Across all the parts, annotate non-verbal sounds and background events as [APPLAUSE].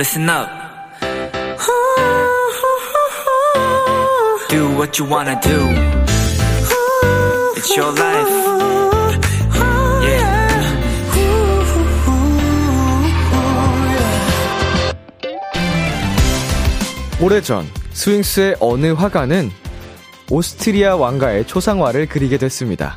listen up. Do what you wanna do. It's your life. Yeah. 오래전 스윙스의 어느 화가는 오스트리아 왕가의 초상화를 그리게 됐습니다.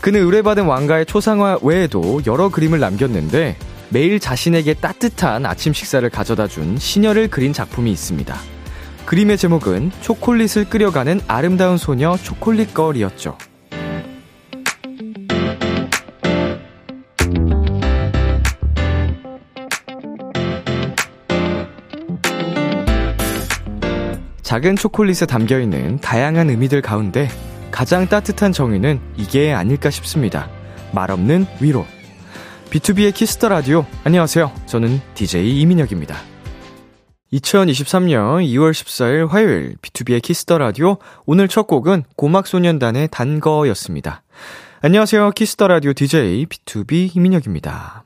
그는 의뢰받은 왕가의 초상화 외에도 여러 그림을 남겼는데 매일 자신에게 따뜻한 아침 식사를 가져다 준 시녀를 그린 작품이 있습니다. 그림의 제목은 초콜릿을 끓여가는 아름다운 소녀 초콜릿 걸이었죠. 작은 초콜릿에 담겨 있는 다양한 의미들 가운데 가장 따뜻한 정의는 이게 아닐까 싶습니다. 말없는 위로. B2B의 키스터 라디오. 안녕하세요. 저는 DJ 이민혁입니다. 2023년 2월 14일 화요일 B2B의 키스터 라디오. 오늘 첫 곡은 고막소년단의 단 거였습니다. 안녕하세요. 키스터 라디오 DJ B2B 이민혁입니다.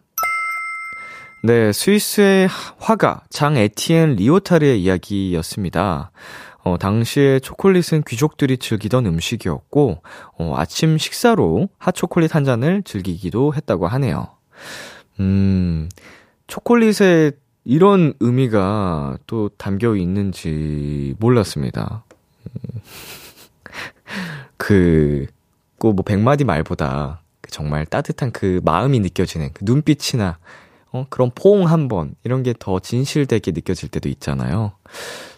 네, 스위스의 화가 장 에티엔 리오타르의 이야기였습니다. 어, 당시에 초콜릿은 귀족들이 즐기던 음식이었고, 어, 아침 식사로 핫초콜릿 한 잔을 즐기기도 했다고 하네요. 음, 초콜릿에 이런 의미가 또 담겨 있는지 몰랐습니다. 음, [LAUGHS] 그, 꼭뭐 백마디 말보다 그 정말 따뜻한 그 마음이 느껴지는 그 눈빛이나 어, 그런 포옹 한 번, 이런 게 더 진실되게 느껴질 때도 있잖아요.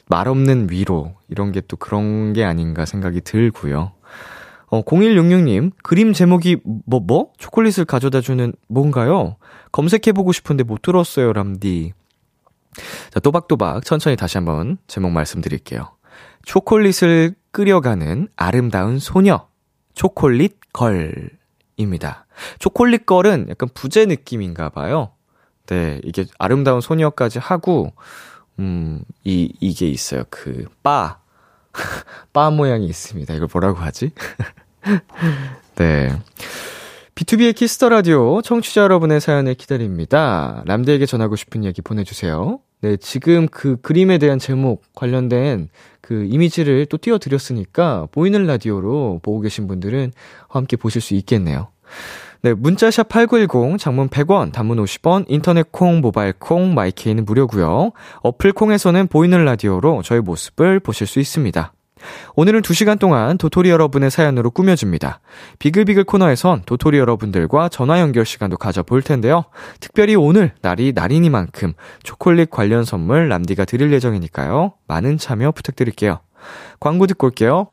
말 없는 위로, 이런 게 또 그런 게 아닌가 생각이 들고요. 어, 0166님, 그림 제목이 뭐, 뭐? 초콜릿을 가져다 주는 뭔가요? 검색해보고 싶은데 못 들었어요, 람디. 자, 또박또박 천천히 다시 한번 제목 말씀드릴게요. 초콜릿을 끓여가는 아름다운 소녀. 초콜릿 걸입니다. 초콜릿 걸은 약간 부제 느낌인가 봐요. 네, 이게 아름다운 소녀까지 하고, 음, 이, 이게 있어요. 그, 바. 바 [LAUGHS] 모양이 있습니다. 이걸 뭐라고 하지? [LAUGHS] [LAUGHS] 네. B2B의 키스터 라디오 청취자 여러분의 사연을 기다립니다. 람디에게 전하고 싶은 얘기 보내주세요. 네, 지금 그 그림에 대한 제목 관련된 그 이미지를 또 띄워드렸으니까 보이는 라디오로 보고 계신 분들은 함께 보실 수 있겠네요. 네, 문자샵 8910, 장문 100원, 단문 50원, 인터넷 콩, 모바일 콩, 마이케이는 무료고요 어플 콩에서는 보이는 라디오로 저희 모습을 보실 수 있습니다. 오늘은 2시간 동안 도토리 여러분의 사연으로 꾸며집니다. 비글비글 코너에선 도토리 여러분들과 전화 연결 시간도 가져볼 텐데요. 특별히 오늘 날이 날이니만큼 초콜릿 관련 선물 람디가 드릴 예정이니까요. 많은 참여 부탁드릴게요. 광고 듣고 올게요.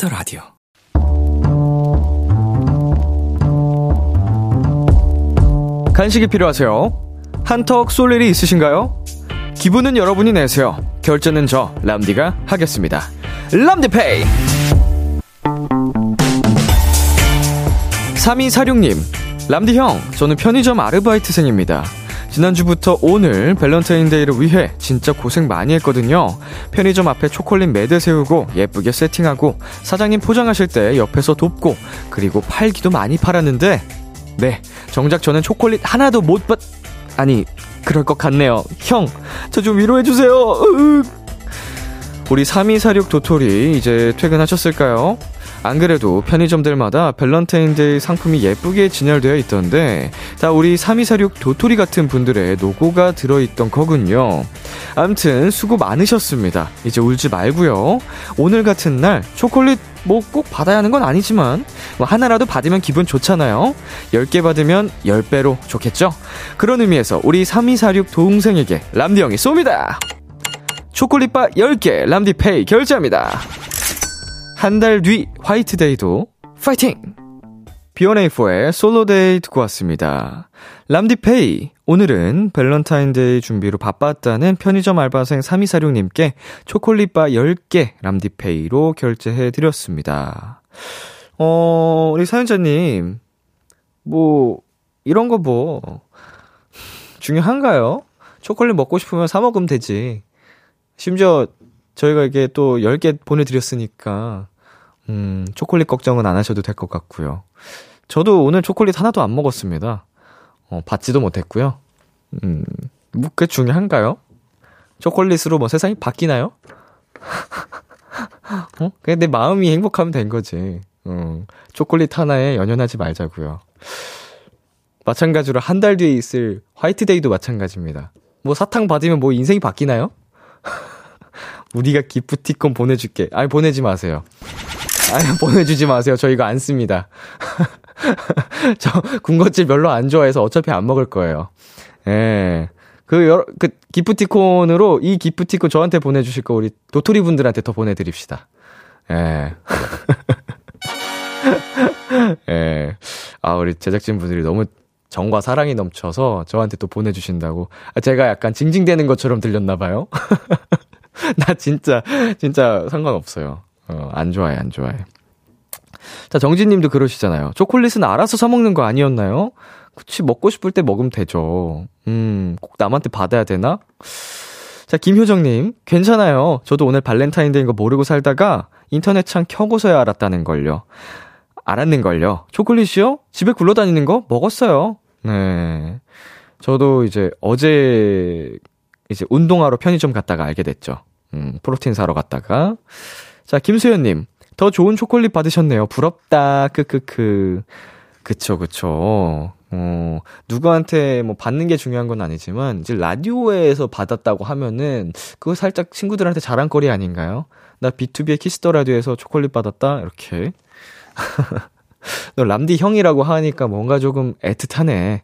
Kiss the Radio. 간식이 필요하세요? 한턱 쏠 일이 있으신가요? 기분은 여러분이 내세요. 결제는 저 람디가 하겠습니다. 람디페이. 3246님, 람디 형, 저는 편의점 아르바이트생입니다. 지난주부터 오늘 밸런타인데이를 위해 진짜 고생 많이 했거든요. 편의점 앞에 초콜릿 매대 세우고 예쁘게 세팅하고 사장님 포장하실 때 옆에서 돕고 그리고 팔기도 많이 팔았는데 네, 정작 저는 초콜릿 하나도 못 받... 아니, 그럴 것 같네요. 형, 저 좀 위로해주세요. 으 우리 3246 도토리 이제 퇴근하셨을까요? 안 그래도 편의점들마다 밸런타인데이 상품이 예쁘게 진열되어 있던데 다 우리 3246 도토리 같은 분들의 노고가 들어있던 거군요. 암튼 수고 많으셨습니다. 이제 울지 말고요. 오늘 같은 날 초콜릿 뭐 꼭 받아야 하는 건 아니지만 뭐 하나라도 받으면 기분 좋잖아요. 10개 받으면 10배로 좋겠죠? 그런 의미에서 우리 3246 동생에게 람디 형이 쏩니다. 초콜릿바 10개 람디페이 결제합니다. 한 달 뒤 화이트데이도 파이팅! B1A4의 솔로데이 듣고 왔습니다. 람디페이. 오늘은 밸런타인데이 준비로 바빴다는 편의점 알바생 3246님께 초콜릿바 10개 람디페이로 결제해 드렸습니다. 어, 우리 사연자님, 뭐, 이런 거 뭐, 중요한가요? 초콜릿 먹고 싶으면 사먹으면 되지. 심지어 저희가 이게 또 10개 보내드렸으니까, 음, 초콜릿 걱정은 안 하셔도 될 것 같고요. 저도 오늘 초콜릿 하나도 안 먹었습니다. 어, 받지도 못했고요. 음, 뭐, 그게 중요한가요? 초콜릿으로 뭐 세상이 바뀌나요? [LAUGHS] 어? 그냥 내 마음이 행복하면 된 거지. 음, 초콜릿 하나에 연연하지 말자고요. 마찬가지로 한 달 뒤에 있을 화이트데이도 마찬가지입니다. 뭐 사탕 받으면 뭐 인생이 바뀌나요? [LAUGHS] 우리가 기프티콘 보내줄게. 아니, 보내지 마세요. [LAUGHS] 아니, 보내주지 마세요. 저 이거 안 씁니다. [LAUGHS] 저 군것질 별로 안 좋아해서 어차피 안 먹을 거예요. 예. 그, 여러, 그, 기프티콘으로 이 기프티콘 저한테 보내주실 거 우리 도토리 분들한테 더 보내드립시다. 예. [LAUGHS] 예. 아, 우리 제작진 분들이 너무 정과 사랑이 넘쳐서 저한테 또 보내주신다고. 아, 제가 약간 징징대는 것처럼 들렸나봐요. 나 진짜, 진짜 상관없어요. 어, 안 좋아해, 안 좋아해. 자, 정진님도 그러시잖아요. 초콜릿은 알아서 사먹는 거 아니었나요? 그치, 먹고 싶을 때 먹으면 되죠. 음, 꼭 남한테 받아야 되나? 자, 김효정님, 괜찮아요. 저도 오늘 발렌타인데이인 거 모르고 살다가 인터넷 창 켜고서야 알았다는 걸요. 알았는 걸요. 초콜릿이요? 집에 굴러다니는 거 먹었어요. 네. 저도 이제 어제 이제 운동하러 편의점 갔다가 알게 됐죠. 음, 프로틴 사러 갔다가. 자, 김수현님. 더 좋은 초콜릿 받으셨네요. 부럽다. 크크크. 그쵸, 그쵸. 어, 누구한테 뭐 받는 게 중요한 건 아니지만, 이제 라디오에서 받았다고 하면은, 그거 살짝 친구들한테 자랑거리 아닌가요? 나 B2B의 키스터 라디오에서 초콜릿 받았다? 이렇게. [LAUGHS] 너 람디 형이라고 하니까 뭔가 조금 애틋하네.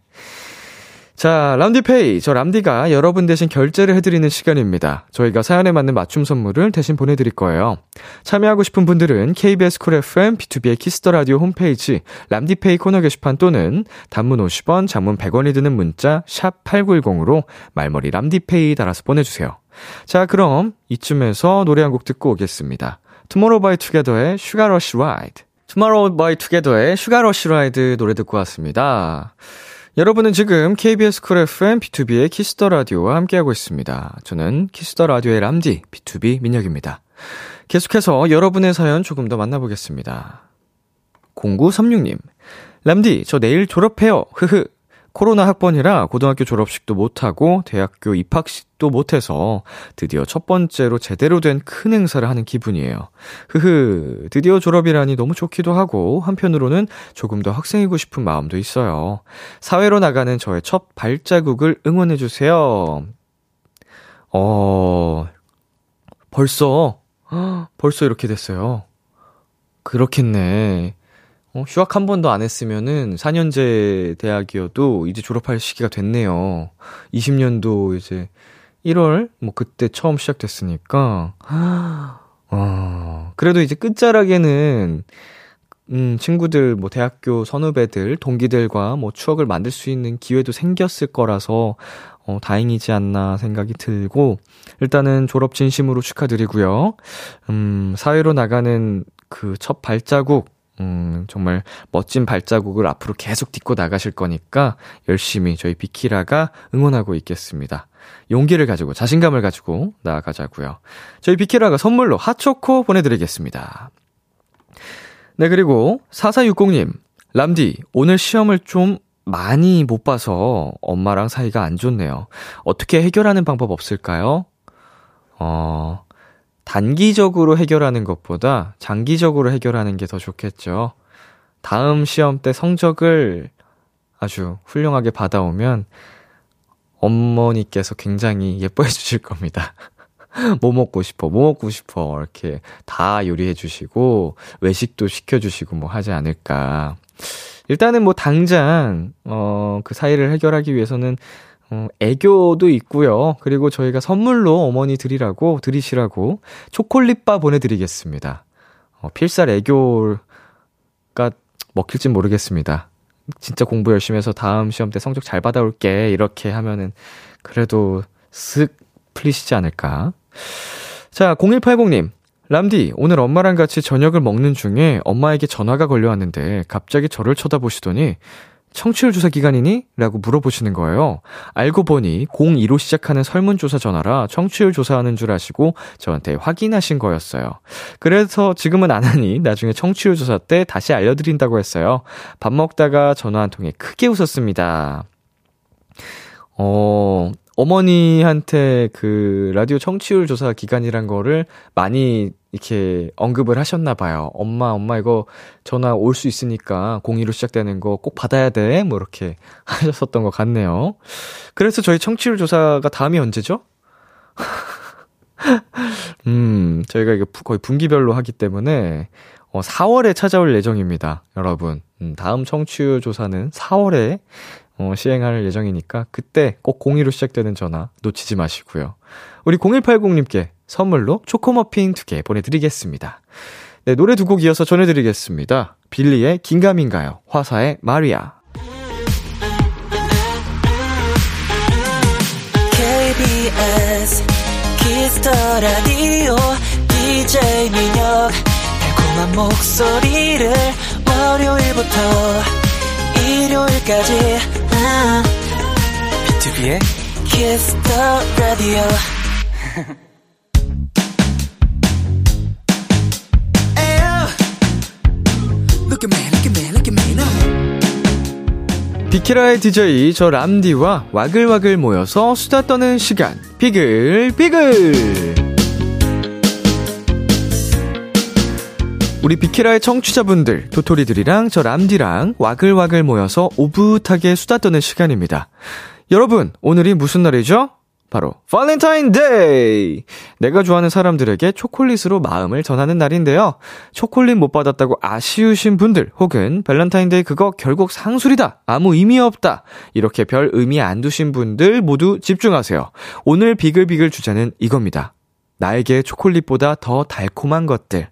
자, 람디페이. 저 람디가 여러분 대신 결제를 해드리는 시간입니다. 저희가 사연에 맞는 맞춤 선물을 대신 보내드릴 거예요. 참여하고 싶은 분들은 KBS 쿨 FM, B2B의 키스터 라디오 홈페이지, 람디페이 코너 게시판 또는 단문 50원, 장문 100원이 드는 문자, 샵 8910으로 말머리 람디페이 달아서 보내주세요. 자, 그럼 이쯤에서 노래 한 곡 듣고 오겠습니다. Tomorrow X Together의 Sugar Rush Ride. Tomorrow X Together의 Sugar Rush Ride 노래 듣고 왔습니다. 여러분은 지금 KBS 쿨 FM B2B의 키스터 라디오와 함께하고 있습니다. 저는 키스터 라디오의 람디 B2B 민혁입니다. 계속해서 여러분의 사연 조금 더 만나보겠습니다. 0936님, 람디, 저 내일 졸업해요. 흐흐. 코로나 학번이라 고등학교 졸업식도 못하고 대학교 입학식도 못해서 드디어 첫 번째로 제대로 된 큰 행사를 하는 기분이에요. 흐흐, 드디어 졸업이라니 너무 좋기도 하고 한편으로는 조금 더 학생이고 싶은 마음도 있어요. 사회로 나가는 저의 첫 발자국을 응원해주세요. 어, 벌써, 벌써 이렇게 됐어요. 그렇겠네. 어, 휴학 한 번도 안 했으면은 4년제 대학이어도 이제 졸업할 시기가 됐네요. 20년도 이제 1월 뭐 그때 처음 시작됐으니까 어, 그래도 이제 끝자락에는 음, 친구들, 뭐, 대학교 선후배들, 동기들과 뭐, 추억을 만들 수 있는 기회도 생겼을 거라서, 어, 다행이지 않나 생각이 들고, 일단은 졸업 진심으로 축하드리고요. 음, 사회로 나가는 그 첫 발자국, 음, 정말 멋진 발자국을 앞으로 계속 딛고 나가실 거니까 열심히 저희 비키라가 응원하고 있겠습니다. 용기를 가지고 자신감을 가지고 나아가자고요. 저희 비키라가 선물로 핫초코 보내드리겠습니다. 네, 그리고 4460님, 람디, 오늘 시험을 좀 많이 못 봐서 엄마랑 사이가 안 좋네요. 어떻게 해결하는 방법 없을까요? 어, 단기적으로 해결하는 것보다 장기적으로 해결하는 게 더 좋겠죠. 다음 시험 때 성적을 아주 훌륭하게 받아오면 어머니께서 굉장히 예뻐해 주실 겁니다. [LAUGHS] 뭐 먹고 싶어, 뭐 먹고 싶어, 이렇게 다 요리해 주시고, 외식도 시켜 주시고 뭐 하지 않을까. 일단은 뭐 당장, 어, 그 사이를 해결하기 위해서는 어, 애교도 있고요. 그리고 저희가 선물로 어머니 드리라고, 드리시라고 초콜릿바 보내드리겠습니다. 어, 필살 애교가 먹힐진 모르겠습니다. 진짜 공부 열심히 해서 다음 시험 때 성적 잘 받아올게. 이렇게 하면은 그래도 쓱 풀리시지 않을까. 자, 0180님. 람디, 오늘 엄마랑 같이 저녁을 먹는 중에 엄마에게 전화가 걸려왔는데 갑자기 저를 쳐다보시더니 청취율 조사 기간이니? 라고 물어보시는 거예요. 알고 보니 02로 시작하는 설문조사 전화라 청취율 조사하는 줄 아시고 저한테 확인하신 거였어요. 그래서 지금은 안 하니 나중에 청취율 조사 때 다시 알려드린다고 했어요. 밥 먹다가 전화 한 통에 크게 웃었습니다. 어, 어머니한테 그 라디오 청취율 조사 기간이란 거를 많이 이렇게 언급을 하셨나 봐요. 엄마, 엄마 이거 전화 올 수 있으니까 02로 시작되는 거 꼭 받아야 돼. 뭐 이렇게 [LAUGHS] 하셨었던 것 같네요. 그래서 저희 청취율 조사가 다음이 언제죠? [LAUGHS] 음, 저희가 이게 거의 분기별로 하기 때문에 어, 4월에 찾아올 예정입니다. 여러분. 음, 다음 청취율 조사는 4월에 어, 시행할 예정이니까 그때 꼭 02로 시작되는 전화 놓치지 마시고요. 우리 0180님께 선물로 초코머핀 두개 보내드리겠습니다. 네, 노래 두 곡 이어서 전해드리겠습니다. 빌리의 긴가민가요, 화사의 마리아. KBS 키스터 라디오 DJ 민혁 달콤한 목소리를 월요일부터 일요일까지 B2B의 Kiss the radio Ayo. 비키라의 DJ 저 람디와 와글와글 모여서 수다 떠는 시간. 비글 비글! 우리 비키라의 청취자분들 도토리들이랑 저 람디랑 와글와글 모여서 오붓하게 수다 떠는 시간입니다. 여러분 오늘이 무슨 날이죠? 바로 발렌타인데이! 내가 좋아하는 사람들에게 초콜릿으로 마음을 전하는 날인데요. 초콜릿 못 받았다고 아쉬우신 분들 혹은 발렌타인데이 그거 결국 상술이다. 아무 의미 없다. 이렇게 별 의미 안 두신 분들 모두 집중하세요. 오늘 비글비글 주제는 이겁니다. 나에게 초콜릿보다 더 달콤한 것들.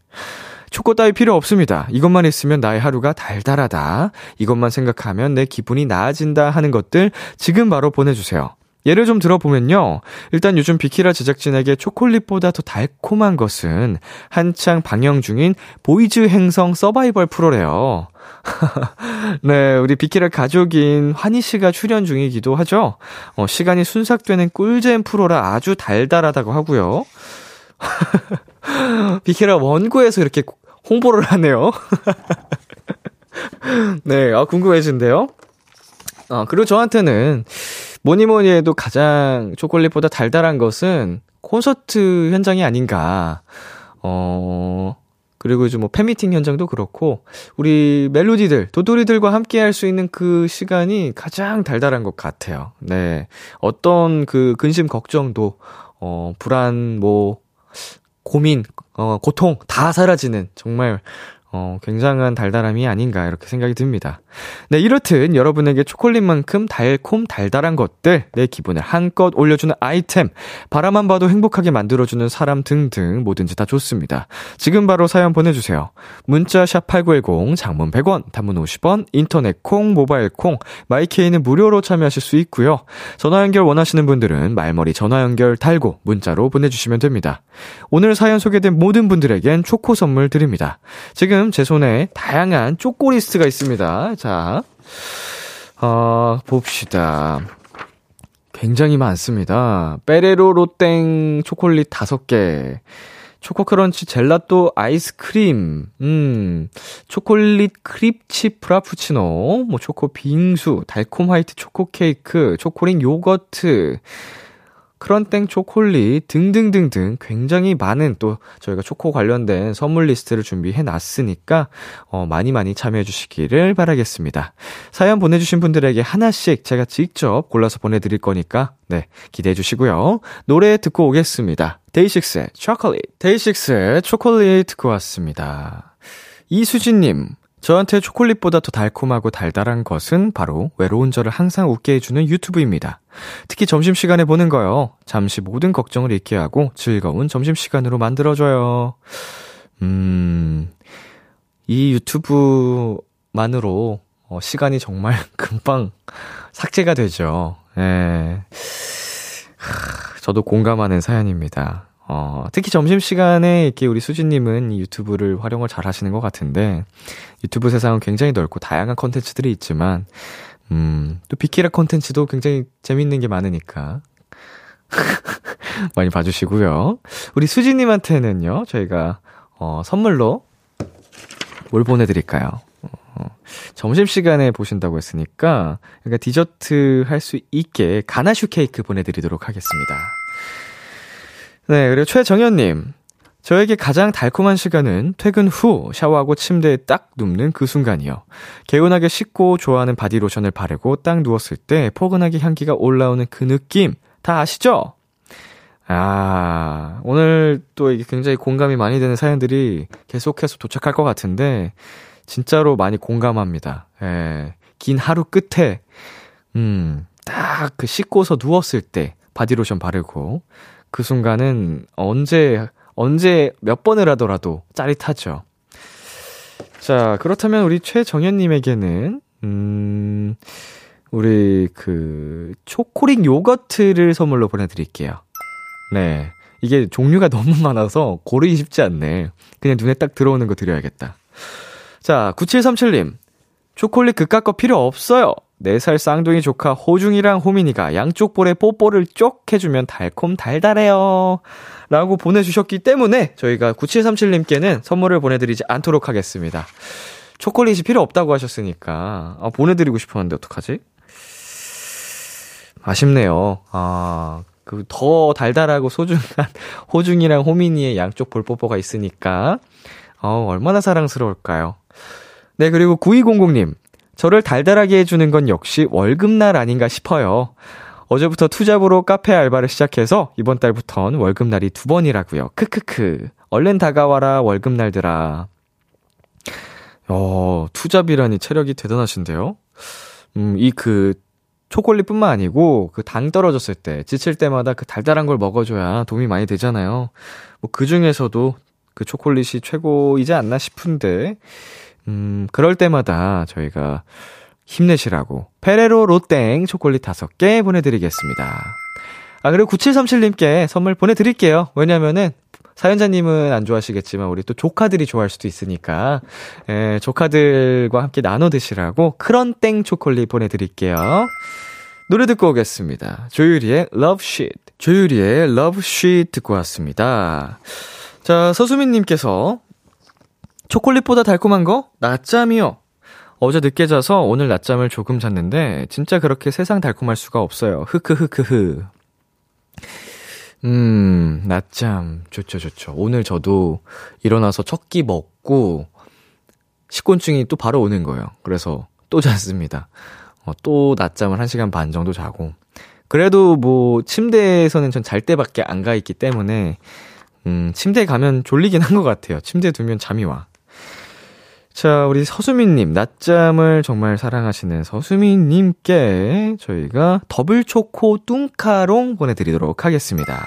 초코 따위 필요 없습니다. 이것만 있으면 나의 하루가 달달하다. 이것만 생각하면 내 기분이 나아진다 하는 것들 지금 바로 보내주세요. 예를 좀 들어보면요. 일단 요즘 비키라 제작진에게 초콜릿보다 더 달콤한 것은 한창 방영 중인 보이즈 행성 서바이벌 프로래요. [LAUGHS] 네, 우리 비키라 가족인 환희 씨가 출연 중이기도 하죠. 어, 시간이 순삭되는 꿀잼 프로라 아주 달달하다고 하고요. [LAUGHS] 비키라 원고에서 이렇게 홍보를 하네요. [LAUGHS] 네, 아, 궁금해진데요. 아, 그리고 저한테는 뭐니 뭐니 해도 가장 초콜릿보다 달달한 것은 콘서트 현장이 아닌가. 어, 그리고 이제 뭐 팬미팅 현장도 그렇고, 우리 멜로디들, 도토리들과 함께 할 수 있는 그 시간이 가장 달달한 것 같아요. 네. 어떤 그 근심, 걱정도, 어, 불안, 뭐, 고민, 어, 고통 다 사라지는 정말 어, 굉장한 달달함이 아닌가 이렇게 생각이 듭니다. 네, 이렇듯 여러분에게 초콜릿만큼 달콤 달달한 것들, 내 기분을 한껏 올려주는 아이템, 바라만 봐도 행복하게 만들어주는 사람 등등 뭐든지 다 좋습니다. 지금 바로 사연 보내주세요. 문자 샵 #8910 장문 100원, 단문 50원, 인터넷 콩, 모바일 콩, 마이케이는 무료로 참여하실 수 있고요. 전화 연결 원하시는 분들은 말머리 전화 연결 달고 문자로 보내주시면 됩니다. 오늘 사연 소개된 모든 분들에겐 초코 선물 드립니다. 지금 제 손에 다양한 초코리스트가 있습니다. 자, 어, 봅시다. 굉장히 많습니다. 빼레로 로땡 초콜릿 5개. 초코 crunch 젤라또 아이스크림, 음, 초콜릿 cream chip Frappuccino, 뭐 초코 빙수, 달콤 화이트 초코 케이크, 초콜릿 요거트, 크런땡 초콜릿 등등등등 굉장히 많은 또 저희가 초코 관련된 선물 리스트를 준비해 놨으니까 어 많이 많이 참여해 주시기를 바라겠습니다. 사연 보내 주신 분들에게 하나씩 제가 직접 골라서 보내 드릴 거니까 네, 기대해 주시고요. 노래 듣고 오겠습니다. 데이식스의 초콜릿. 데이식스의 초콜릿 듣고 왔습니다. 이수진님, 저한테 초콜릿보다 더 달콤하고 달달한 것은 바로 외로운 저를 항상 웃게 해주는 유튜브입니다. 특히 점심시간에 보는 거요. 잠시 모든 걱정을 잊게 하고 즐거운 점심시간으로 만들어줘요. 음, 이 유튜브만으로 어, 시간이 정말 [LAUGHS] 금방 삭제가 되죠. 예. 하, 저도 공감하는 사연입니다. 어, 특히 점심시간에 이렇게 우리 수진님은 이 유튜브를 활용을 잘 하시는 것 같은데, 유튜브 세상은 굉장히 넓고 다양한 컨텐츠들이 있지만, 음, 또 비키라 컨텐츠도 굉장히 재밌는 게 많으니까. [LAUGHS] 많이 봐주시고요. 우리 수진님한테는요, 저희가, 어, 선물로 뭘 보내드릴까요? 어, 점심시간에 보신다고 했으니까, 그러니까 디저트 할 수 있게 가나슈 케이크 보내드리도록 하겠습니다. 네, 그리고 최정현님. 저에게 가장 달콤한 시간은 퇴근 후 샤워하고 침대에 딱 눕는 그 순간이요. 개운하게 씻고 좋아하는 바디로션을 바르고 딱 누웠을 때 포근하게 향기가 올라오는 그 느낌. 다 아시죠? 아, 오늘 또 이게 굉장히 공감이 많이 되는 사연들이 계속해서 도착할 것 같은데, 진짜로 많이 공감합니다. 예. 긴 하루 끝에, 음, 딱 그 씻고서 누웠을 때 바디로션 바르고, 그 순간은 언제, 언제 몇 번을 하더라도 짜릿하죠. 자, 그렇다면 우리 최정현님에게는, 음, 우리 그, 초코링 요거트를 선물로 보내드릴게요. 네. 이게 종류가 [LAUGHS] 너무 많아서 고르기 쉽지 않네. 그냥 눈에 딱 들어오는 거 드려야겠다. 자, 9737님. 초콜릿 그깟 거 필요 없어요. 4살 쌍둥이 조카 호중이랑 호민이가 양쪽 볼에 뽀뽀를 쪽 해주면 달콤 달달해요. 라고 보내주셨기 때문에 저희가 9737님께는 선물을 보내드리지 않도록 하겠습니다. 초콜릿이 필요 없다고 하셨으니까, 아, 보내드리고 싶었는데 어떡하지? 아쉽네요. 아, 그 더 달달하고 소중한 [LAUGHS] 호중이랑 호민이의 양쪽 볼 뽀뽀가 있으니까, 어, 얼마나 사랑스러울까요? 네, 그리고 9200님. 저를 달달하게 해주는 건 역시 월급날 아닌가 싶어요. 어제부터 투잡으로 카페 알바를 시작해서 이번 달부턴 월급날이 두 번이라고요. 크크크. 얼른 다가와라 월급날들아. 어, 투잡이라니 체력이 대단하신데요. 음, 이 그 초콜릿뿐만 아니고 그 당 떨어졌을 때 지칠 때마다 그 달달한 걸 먹어줘야 도움이 많이 되잖아요. 뭐 그 중에서도 그 초콜릿이 최고이지 않나 싶은데 음, 그럴 때마다 저희가 힘내시라고 페레로 로땡 초콜릿 5개 보내드리겠습니다. 아, 그리고 9737님께 선물 보내드릴게요. 왜냐면은, 사연자님은 안 좋아하시겠지만, 우리 또 조카들이 좋아할 수도 있으니까, 에, 조카들과 함께 나눠 드시라고 크런땡 초콜릿 보내드릴게요. 노래 듣고 오겠습니다. 조유리의 Love Sheet. 조유리의 Love Sheet 듣고 왔습니다. 자, 서수민님께서 초콜릿보다 달콤한 거? 낮잠이요. 어제 늦게 자서 오늘 낮잠을 조금 잤는데 진짜 그렇게 세상 달콤할 수가 없어요. 흐크흐크흐. 음, 낮잠 좋죠 좋죠. 오늘 저도 일어나서 첫 끼 먹고 식곤증이 또 바로 오는 거예요. 그래서 또 잤습니다. 어, 또 낮잠을 1시간 반 정도 자고. 그래도 뭐 침대에서는 전 잘 때밖에 안 가 있기 때문에 음, 침대에 가면 졸리긴 한 것 같아요. 침대에 두면 잠이 와. 자, 우리 서수민님, 낮잠을 정말 사랑하시는 서수민님께 저희가 더블 초코 뚱카롱 보내드리도록 하겠습니다.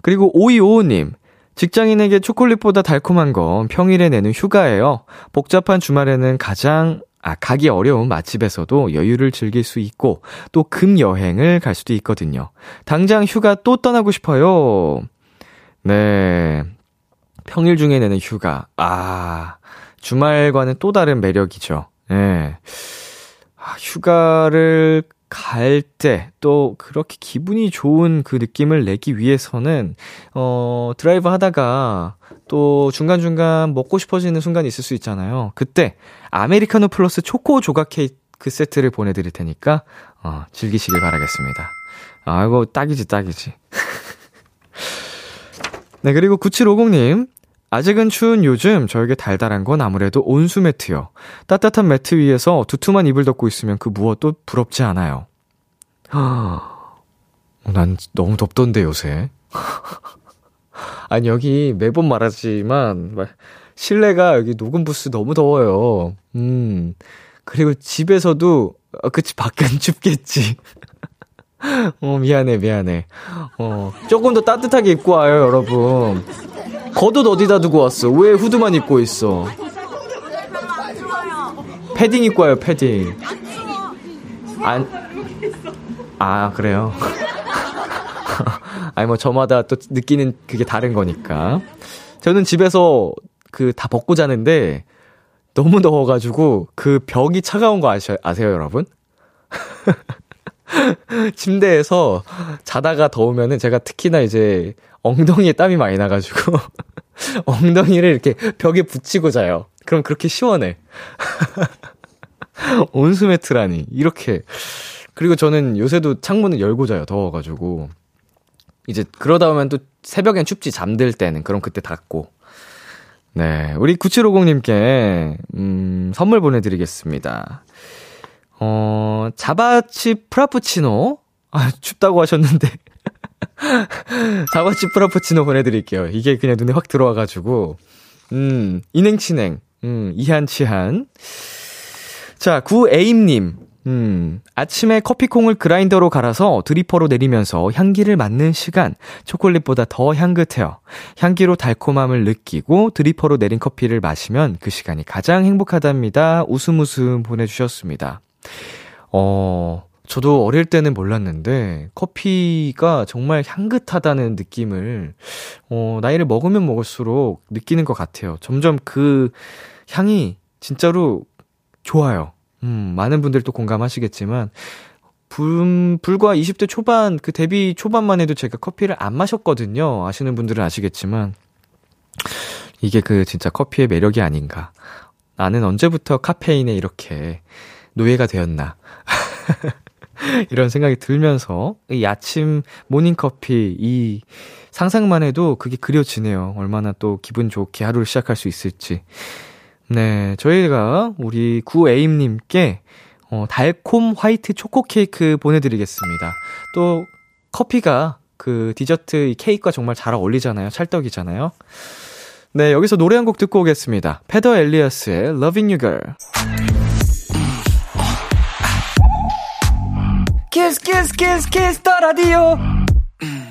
그리고 5255님, 직장인에게 초콜릿보다 달콤한 건 평일에 내는 휴가예요. 복잡한 주말에는 가장 아, 가기 어려운 맛집에서도 여유를 즐길 수 있고, 또 금 여행을 갈 수도 있거든요. 당장 휴가 또 떠나고 싶어요. 네. 평일 중에 내는 휴가. 아, 주말과는 또 다른 매력이죠. 예. 네. 아, 휴가를 갈 때 또 그렇게 기분이 좋은 그 느낌을 내기 위해서는 어 드라이브 하다가 또 중간중간 먹고 싶어지는 순간이 있을 수 있잖아요. 그때 아메리카노 플러스 초코 조각 케이크 세트를 보내 드릴 테니까 어 즐기시길 바라겠습니다. 아이고 딱이지 딱이지. [LAUGHS] 네 그리고 9750님 아직은 추운 요즘 저에게 달달한 건 아무래도 온수 매트요. 따뜻한 매트 위에서 두툼한 이불 덮고 있으면 그 무엇도 부럽지 않아요. [GASPS] 난 너무 덥던데 요새. [LAUGHS] 아니 여기 매번 말하지만 실내가 여기 녹음 부스 너무 더워요. 음. 그리고 집에서도 어, 그치 밖은 [LAUGHS] 춥겠지. 어 미안해 미안해. 어 조금 더 따뜻하게 입고 와요 여러분. 겉옷 어디다 두고 왔어? 왜 후드만 입고 있어? 패딩 입고 와요, 패딩. 안, 아, 그래요? [LAUGHS] 아니, 뭐, 저마다 또 느끼는 그게 다른 거니까. 저는 집에서 그 다 벗고 자는데, 너무 더워가지고, 그 벽이 차가운 거 아시, 아세요, 여러분? [LAUGHS] [LAUGHS] 침대에서 자다가 더우면은 제가 특히나 이제 엉덩이에 땀이 많이 나가지고, [LAUGHS] 엉덩이를 이렇게 벽에 붙이고 자요. 그럼 그렇게 시원해. [LAUGHS] 온수 매트라니. 이렇게. 그리고 저는 요새도 창문을 열고 자요. 더워가지고. 이제 그러다 보면 또 새벽엔 춥지 잠들 때는. 그럼 그때 닫고. 네. 우리 9750님께, 음, 선물 보내드리겠습니다. 어, Java chip Frappuccino? 아, 춥다고 하셨는데. [LAUGHS] Java chip Frappuccino 보내드릴게요. 이게 그냥 눈에 확 들어와가지고. 음, 인행치행. 음, 이한치한. 자, 구에임님. 음, 아침에 커피콩을 그라인더로 갈아서 dripper로 내리면서 향기를 맡는 시간. 초콜릿보다 더 향긋해요. 향기로 달콤함을 느끼고 dripper로 내린 커피를 마시면 그 시간이 가장 행복하답니다. 웃음 웃음 보내주셨습니다. 어, 저도 어릴 때는 몰랐는데, 커피가 정말 향긋하다는 느낌을, 어, 나이를 먹으면 먹을수록 느끼는 것 같아요. 점점 그 향이 진짜로 좋아요. 음, 많은 분들도 공감하시겠지만, 불, 불과 20대 초반, 그 데뷔 초반만 해도 제가 커피를 안 마셨거든요. 아시는 분들은 아시겠지만, 이게 그 진짜 커피의 매력이 아닌가. 나는 언제부터 카페인에 이렇게 노예가 되었나. [LAUGHS] 이런 생각이 들면서, 이 아침 모닝커피, 이 상상만 해도 그게 그려지네요. 얼마나 또 기분 좋게 하루를 시작할 수 있을지. 네, 저희가 우리 구에임님께 어, 달콤 화이트 초코 케이크 보내드리겠습니다. 또 커피가 그 디저트 이 케이크가 정말 잘 어울리잖아요. 찰떡이잖아요. 네, 여기서 노래 한 곡 듣고 오겠습니다. Peder Elias의 Loving You Girl. Kiss Kiss Kiss Kiss the Radio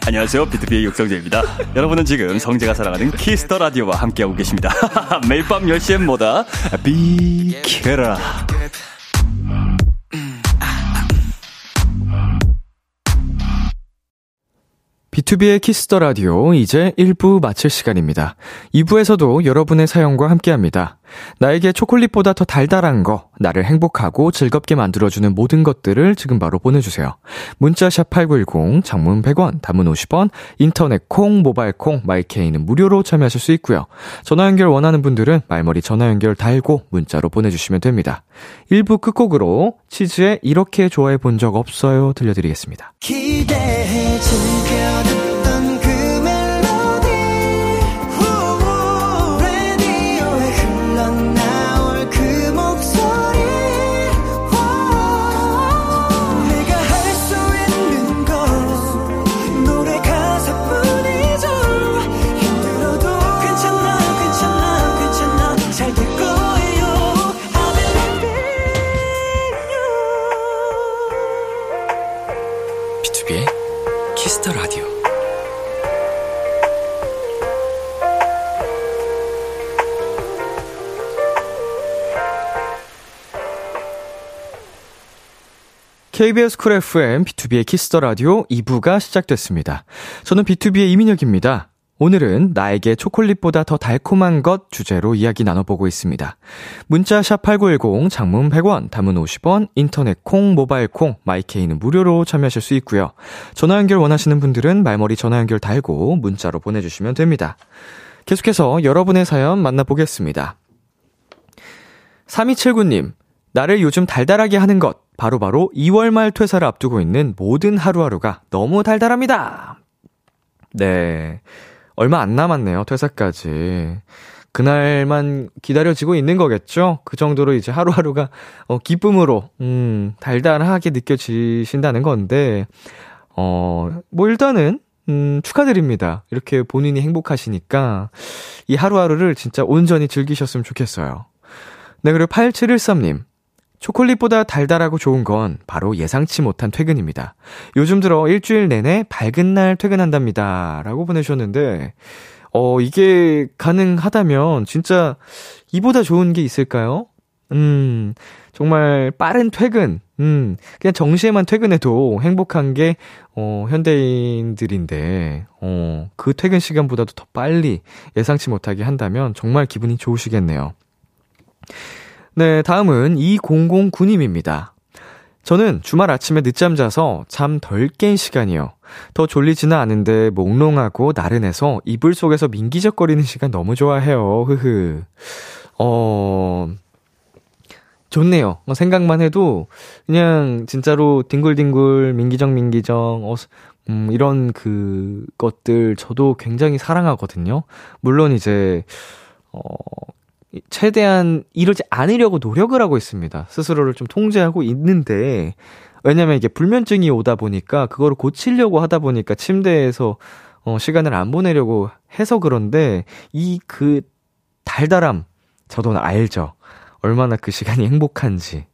안녕하세요. BTOB의 육성재입니다. [LAUGHS] 여러분은 지금 성재가 사랑하는 Kiss the Radio와 함께하고 계십니다. [LAUGHS] 매일 밤 10시엔 뭐다? 비키라. B2B의 키스터 라디오 이제 1부 마칠 시간입니다. 2부에서도 여러분의 사연과 함께 합니다. 나에게 초콜릿보다 더 달달한 거, 나를 행복하고 즐겁게 만들어주는 모든 것들을 지금 바로 보내주세요. 문자샵 8910, 장문 100원, 단문 50원, 인터넷 콩, 모바일 콩, 마이케이는 무료로 참여하실 수 있고요. 전화 연결 원하는 분들은 말머리 전화 연결 달고 문자로 보내주시면 됩니다. 1부 끝곡으로 치즈의 이렇게 좋아해 본 적 없어요 들려드리겠습니다. 기대해 즐겨 KBS 쿨 FM, B2B의 키스터 라디오 2부가 시작됐습니다. 저는 BTOB의 이민혁입니다. 오늘은 나에게 초콜릿보다 더 달콤한 것 주제로 이야기 나눠보고 있습니다. 문자 샵8910, 장문 100원, 단문 50원, 인터넷 콩, 모바일 콩, 마이케이는 무료로 참여하실 수 있고요. 전화 연결 원하시는 분들은 말머리 전화 연결 달고 문자로 보내주시면 됩니다. 계속해서 여러분의 사연 만나보겠습니다. 3279님, 나를 요즘 달달하게 하는 것, 바로 바로 2월 말 퇴사를 앞두고 있는 모든 하루하루가 너무 달달합니다. 네. 얼마 안 남았네요, 퇴사까지. 그날만 기다려지고 있는 거겠죠? 그 정도로 이제 하루하루가, 어, 기쁨으로, 음, 달달하게 느껴지신다는 건데, 어, 뭐 일단은, 음, 축하드립니다. 이렇게 본인이 행복하시니까, 이 하루하루를 진짜 온전히 즐기셨으면 좋겠어요. 네, 그리고 8713님. 초콜릿보다 달달하고 좋은 건 바로 예상치 못한 퇴근입니다. 요즘 들어 일주일 내내 밝은 날 퇴근한답니다. 라고 보내셨는데, 어, 이게 가능하다면 진짜 이보다 좋은 게 있을까요? 음, 정말 빠른 퇴근, 음, 그냥 정시에만 퇴근해도 행복한 게, 어, 현대인들인데, 어, 그 퇴근 시간보다도 더 빨리 예상치 못하게 한다면 정말 기분이 좋으시겠네요. 네, 다음은 2009님입니다. 저는 주말 아침에 늦잠 자서 잠 덜 깬 시간이요. 더 졸리지는 않은데 몽롱하고 나른해서 이불 속에서 민기적거리는 시간 너무 좋아해요. 흐흐. 어, 좋네요. 뭐 생각만 해도 그냥 진짜로 뒹굴뒹굴 민기적 민기적 어, 음, 이런 그 것들 저도 굉장히 사랑하거든요. 물론 이제 어 최대한 이러지 않으려고 노력을 하고 있습니다. 스스로를 좀 통제하고 있는데 왜냐면 이게 불면증이 오다 보니까 그거를 고치려고 하다 보니까 침대에서 어 시간을 안 보내려고 해서 그런데 이 그 달달함 저도 알죠. 얼마나 그 시간이 행복한지.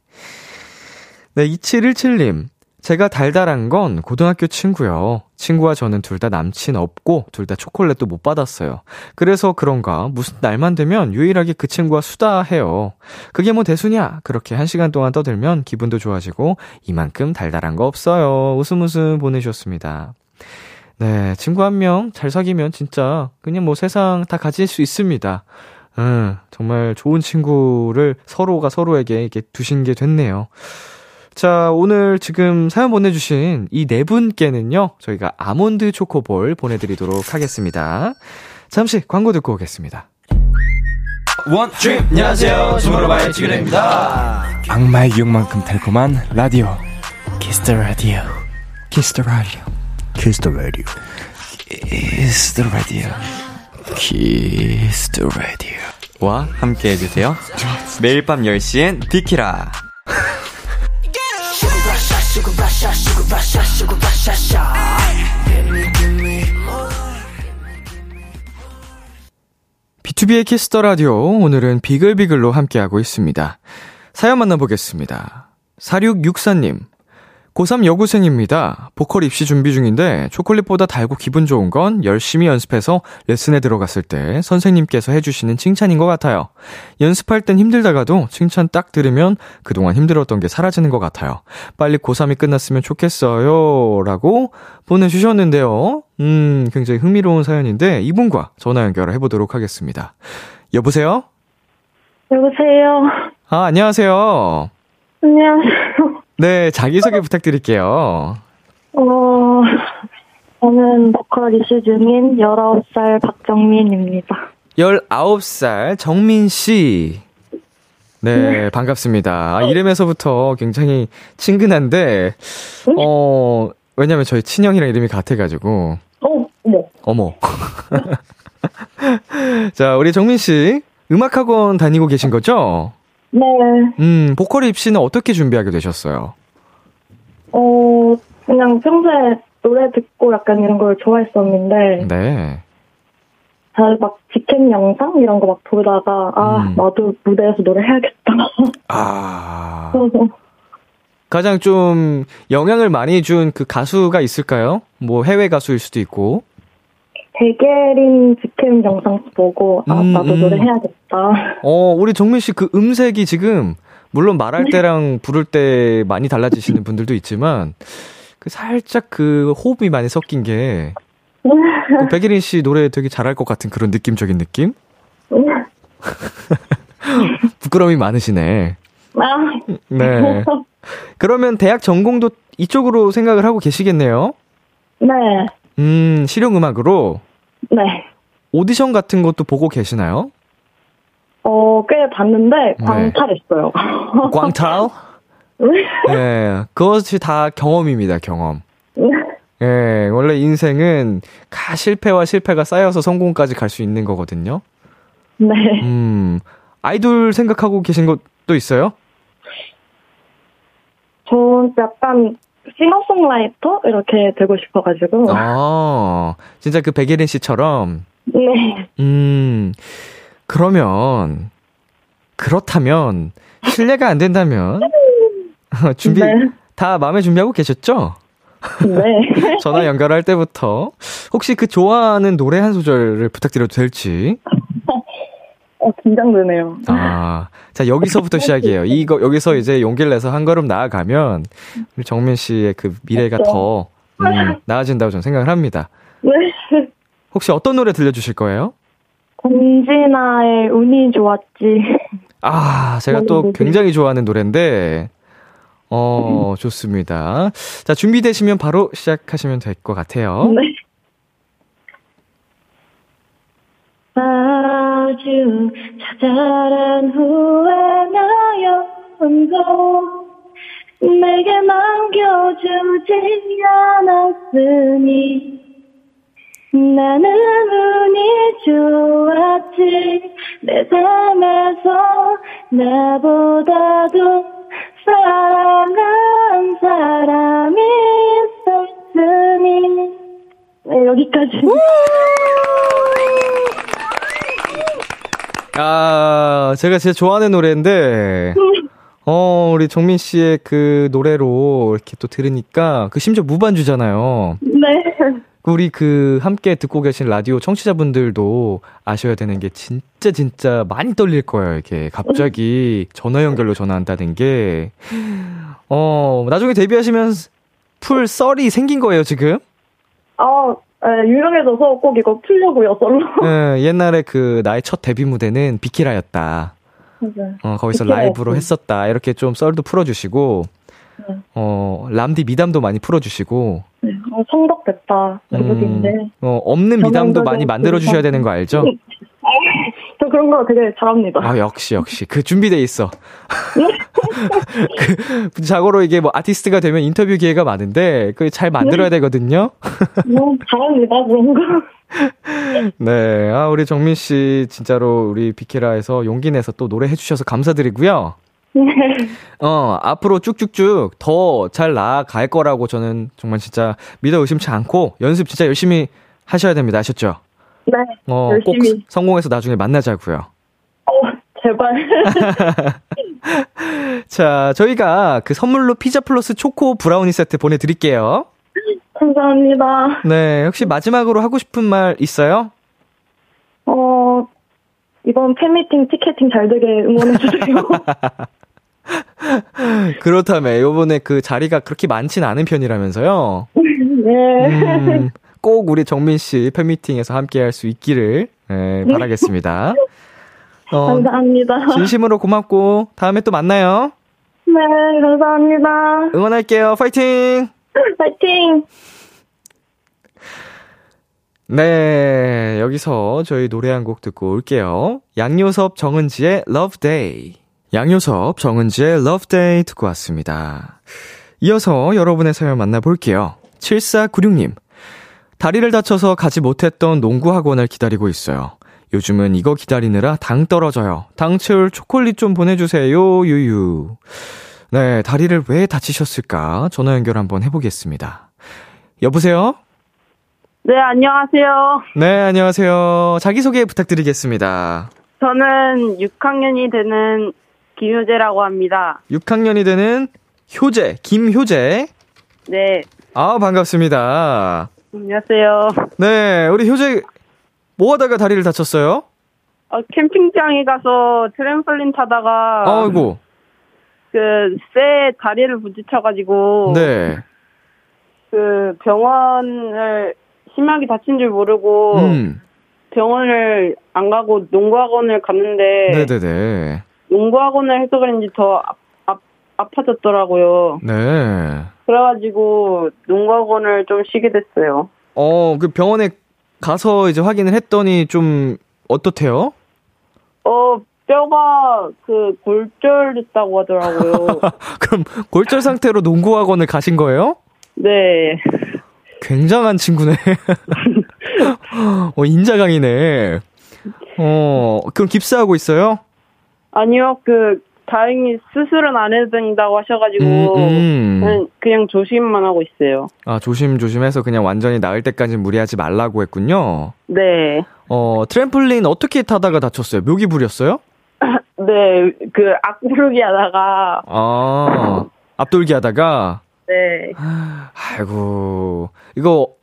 네, 2717님. 제가 달달한 건 고등학교 친구요. 친구와 저는 둘 다 남친 없고 둘 다 초콜릿도 못 받았어요. 그래서 그런가 무슨 날만 되면 유일하게 그 친구와 수다해요. 그게 뭐 대수냐? 그렇게 한 시간 동안 떠들면 기분도 좋아지고 이만큼 달달한 거 없어요. 웃음 웃음 보내주셨습니다. 네, 친구 한 명 잘 사귀면 진짜 그냥 뭐 세상 다 가질 수 있습니다. 음, 정말 좋은 친구를 서로가 서로에게 이렇게 두신 게 됐네요. 자, 오늘 지금 사연 보내주신 이 네 분께는요, 저희가 아몬드 초코볼 보내드리도록 하겠습니다. 잠시 광고 듣고 오겠습니다. 원, 트립, 안녕하세요. 주말로바의 지그레입니다. 악마의 유혹만큼 달콤한 라디오. 키스터 라디오. 키스터 라디오. 키스터 라디오. 키스터 라디오. 키스터 라디오. 와 함께 해주세요. 매일 밤 10시엔 비키라. B2B의 키스터 라디오 오늘은 비글비글로 함께하고 있습니다. 사연 만나보겠습니다. 4664님 고3 여고생입니다. 보컬 입시 준비 중인데 초콜릿보다 달고 기분 좋은 건 열심히 연습해서 레슨에 들어갔을 때 선생님께서 해주시는 칭찬인 것 같아요. 연습할 땐 힘들다가도 칭찬 딱 들으면 그동안 힘들었던 게 사라지는 것 같아요. 빨리 고3이 끝났으면 좋겠어요. 라고 보내주셨는데요. 음, 굉장히 흥미로운 사연인데 이분과 전화 연결을 해보도록 하겠습니다. 여보세요? 여보세요. 아, 안녕하세요. 안녕하세요. 네, 자기소개 부탁드릴게요. 어, 저는 보컬 입시 중인 19살 박정민입니다. 19살 정민씨. 네, 반갑습니다. 아, 이름에서부터 굉장히 친근한데, 어, 왜냐면 저희 친형이랑 이름이 같아가지고. 어, 네. 어머. [LAUGHS] 자, 우리 정민씨, 음악학원 다니고 계신 거죠? 네. 음, 보컬 입시는 어떻게 준비하게 되셨어요? 어, 그냥 평소에 노래 듣고 약간 이런 걸 좋아했었는데, 네. 잘막 직캠 영상 이런 거 막 보다가, 아, 음. 나도 무대에서 노래 해야겠다. 아. 그래서, [LAUGHS] 가장 좀 영향을 많이 준 그 가수가 있을까요? 뭐 해외 가수일 수도 있고. 백예린 직캠 영상 보고, 아, 음, 나도 음. 노래 해야겠다. 어, 우리 정민 씨 그 음색이 지금 물론 말할 때랑 부를 때 많이 달라지시는 분들도 있지만 그 살짝 그 호흡이 많이 섞인 게 그 [LAUGHS] 백예린 씨 노래 되게 잘할 것 같은 그런 느낌적인 느낌? [LAUGHS] 부끄러움이 많으시네. 아, 네. 그러면 대학 전공도 이쪽으로 생각을 하고 계시겠네요. 네. 음, 실용음악으로 네. 오디션 같은 것도 보고 계시나요? 어, 꽤 봤는데, 네. 광탈했어요. [LAUGHS] 광탈? 예, 그것이 다 경험입니다, 경험. 예, [LAUGHS] 원래 인생은 가 실패와 실패가 쌓여서 성공까지 갈 수 있는 거거든요. 네. 음, 아이돌 생각하고 계신 것도 있어요? 저 약간 싱어송라이터 이렇게 되고 싶어가지고. 아, 진짜 그 백예린 씨처럼, 네. 음, 그러면, 그렇다면, 실례가 안 된다면, [LAUGHS] 준비, 네. 다 마음에 준비하고 계셨죠? 네. [LAUGHS] 전화 연결할 때부터. 혹시 그 좋아하는 노래 한 소절을 부탁드려도 될지? 어, 긴장되네요. 아, 자, 여기서부터 시작이에요. 이거, 여기서 이제 용기를 내서 한 걸음 나아가면, 우리 정민 씨의 그 미래가 더, 음, 나아진다고 저는 생각을 합니다. 네. 혹시 어떤 노래 들려주실 거예요? 권진아의 운이 좋았지. 아, 제가 또 굉장히 좋아하는 노래인데, 어, 좋습니다. 자, 준비되시면 바로 시작하시면 될 것 같아요. 네. 아주 자잘한 후회나였음도 내게 남겨주지 않았으니 나는 운이 좋았지. 내 삶에서 나보다도 사랑한 사람이 있었으니. 네, 여기까지 아, 제가 진짜 좋아하는 노래인데, 어, 우리 정민 씨의 그 노래로 이렇게 또 들으니까, 그 심지어 무반주잖아요. 네. 우리 그 함께 듣고 계신 라디오 청취자분들도 아셔야 되는 게 진짜 진짜 많이 떨릴 거예요. 이게 갑자기 전화 연결로 전화한다는 게. 어, 나중에 데뷔하시면 풀 썰이 생긴 거예요, 지금? 아, 네, 유명해져서 꼭 이거 풀려고요, 솔로. 예, 옛날에 그 나의 첫 데뷔 무대는 비키라였다. 맞아요. 어, 거기서 비키라였어요. 라이브로 했었다. 이렇게 좀 썰도 풀어주시고, 네. 어, 람디 미담도 많이 풀어주시고, 네, 어, 성덕됐다. 음, 어, 없는 미담도 많이 만들어주셔야 되는 거 알죠? 저 그런 거 되게 잘합니다. 아, 역시, 역시. 그 준비돼 있어. [LAUGHS] 그, 자고로 이게 뭐 아티스트가 되면 인터뷰 기회가 많은데, 그 잘 만들어야 되거든요? 너무 [LAUGHS] 잘합니다, 그런 거. 네. 아, 우리 정민 씨, 진짜로 우리 비키라에서 용기 내서 또 노래 해주셔서 감사드리고요. 네. 어, 앞으로 쭉쭉쭉 더 잘 나아갈 거라고 저는 정말 진짜 믿어 의심치 않고 연습 진짜 열심히 하셔야 됩니다. 아셨죠? 네. 어, 꼭 열심히. 성공해서 나중에 만나자고요. 어, 제발. [LAUGHS] 자, 저희가 그 선물로 피자 플러스 초코 브라우니 세트 보내드릴게요. 감사합니다. 네, 혹시 마지막으로 하고 싶은 말 있어요? 어, 이번 팬미팅 티켓팅 잘 되게 응원해주세요. [LAUGHS] 그렇다면 요번에 그 자리가 그렇게 많진 않은 편이라면서요. [LAUGHS] 네. 음, 꼭 우리 정민 씨 팬미팅에서 함께 할 수 있기를 예, 바라겠습니다. [LAUGHS] 어, 감사합니다. 진심으로 고맙고 다음에 또 만나요. 네, 감사합니다. 응원할게요. 파이팅! 파이팅! 네, 여기서 저희 노래 한 곡 듣고 올게요. 양요섭 정은지의 Love Day. 양요섭 정은지의 Love Day 듣고 왔습니다. 이어서 여러분의 사연 만나볼게요. 7496님. 다리를 다쳐서 가지 못했던 농구 학원을 기다리고 있어요. 요즘은 이거 기다리느라 당 떨어져요. 당 채울 초콜릿 좀 보내주세요. 유유. 네, 다리를 왜 다치셨을까? 전화 연결 한번 해보겠습니다. 여보세요? 네, 안녕하세요. 네, 안녕하세요. 자기소개 부탁드리겠습니다. 저는 6학년이 되는 김효재라고 합니다. 6학년이 되는 효재, 김효재. 네, 아, 반갑습니다. 안녕하세요. 네, 우리 효재, 뭐 하다가 다리를 다쳤어요? 어, 캠핑장에 가서 트램펄린 타다가 아이고, 그쇠 다리를 부딪혀 가지고 네. 그 병원을 심하게 다친 줄 모르고 음, 병원을 안 가고 농구학원을 갔는데 네네네. 농구학원을 해서 그런지 더 아, 아, 아파졌더라고요. 네. 그래가지고 농구학원을 좀 쉬게 됐어요. 어, 그 병원에 가서 이제 확인을 했더니 좀 어떻대요? 어, 뼈가 그 골절됐다고 하더라고요. [LAUGHS] 그럼 골절 상태로 농구학원을 가신 거예요? 네. 굉장한 친구네. [LAUGHS] 어, 인자강이네. 어, 그럼 깁스하고 있어요? 아니요, 그, 다행히 수술은 안 해도 된다고 하셔가지고, 음, 음. 그냥, 조심만 하고 있어요. 아, 조심 조심해서 그냥 완전히 나을 때까지 무리하지 말라고 했군요. 네. 어, 트램플린 어떻게 타다가 다쳤어요? 묘기 부렸어요? [CLEARS THROAT] 네, 그, 악부르기 하다가, 아, 앞돌기 하다가, 네. 아이고, 이거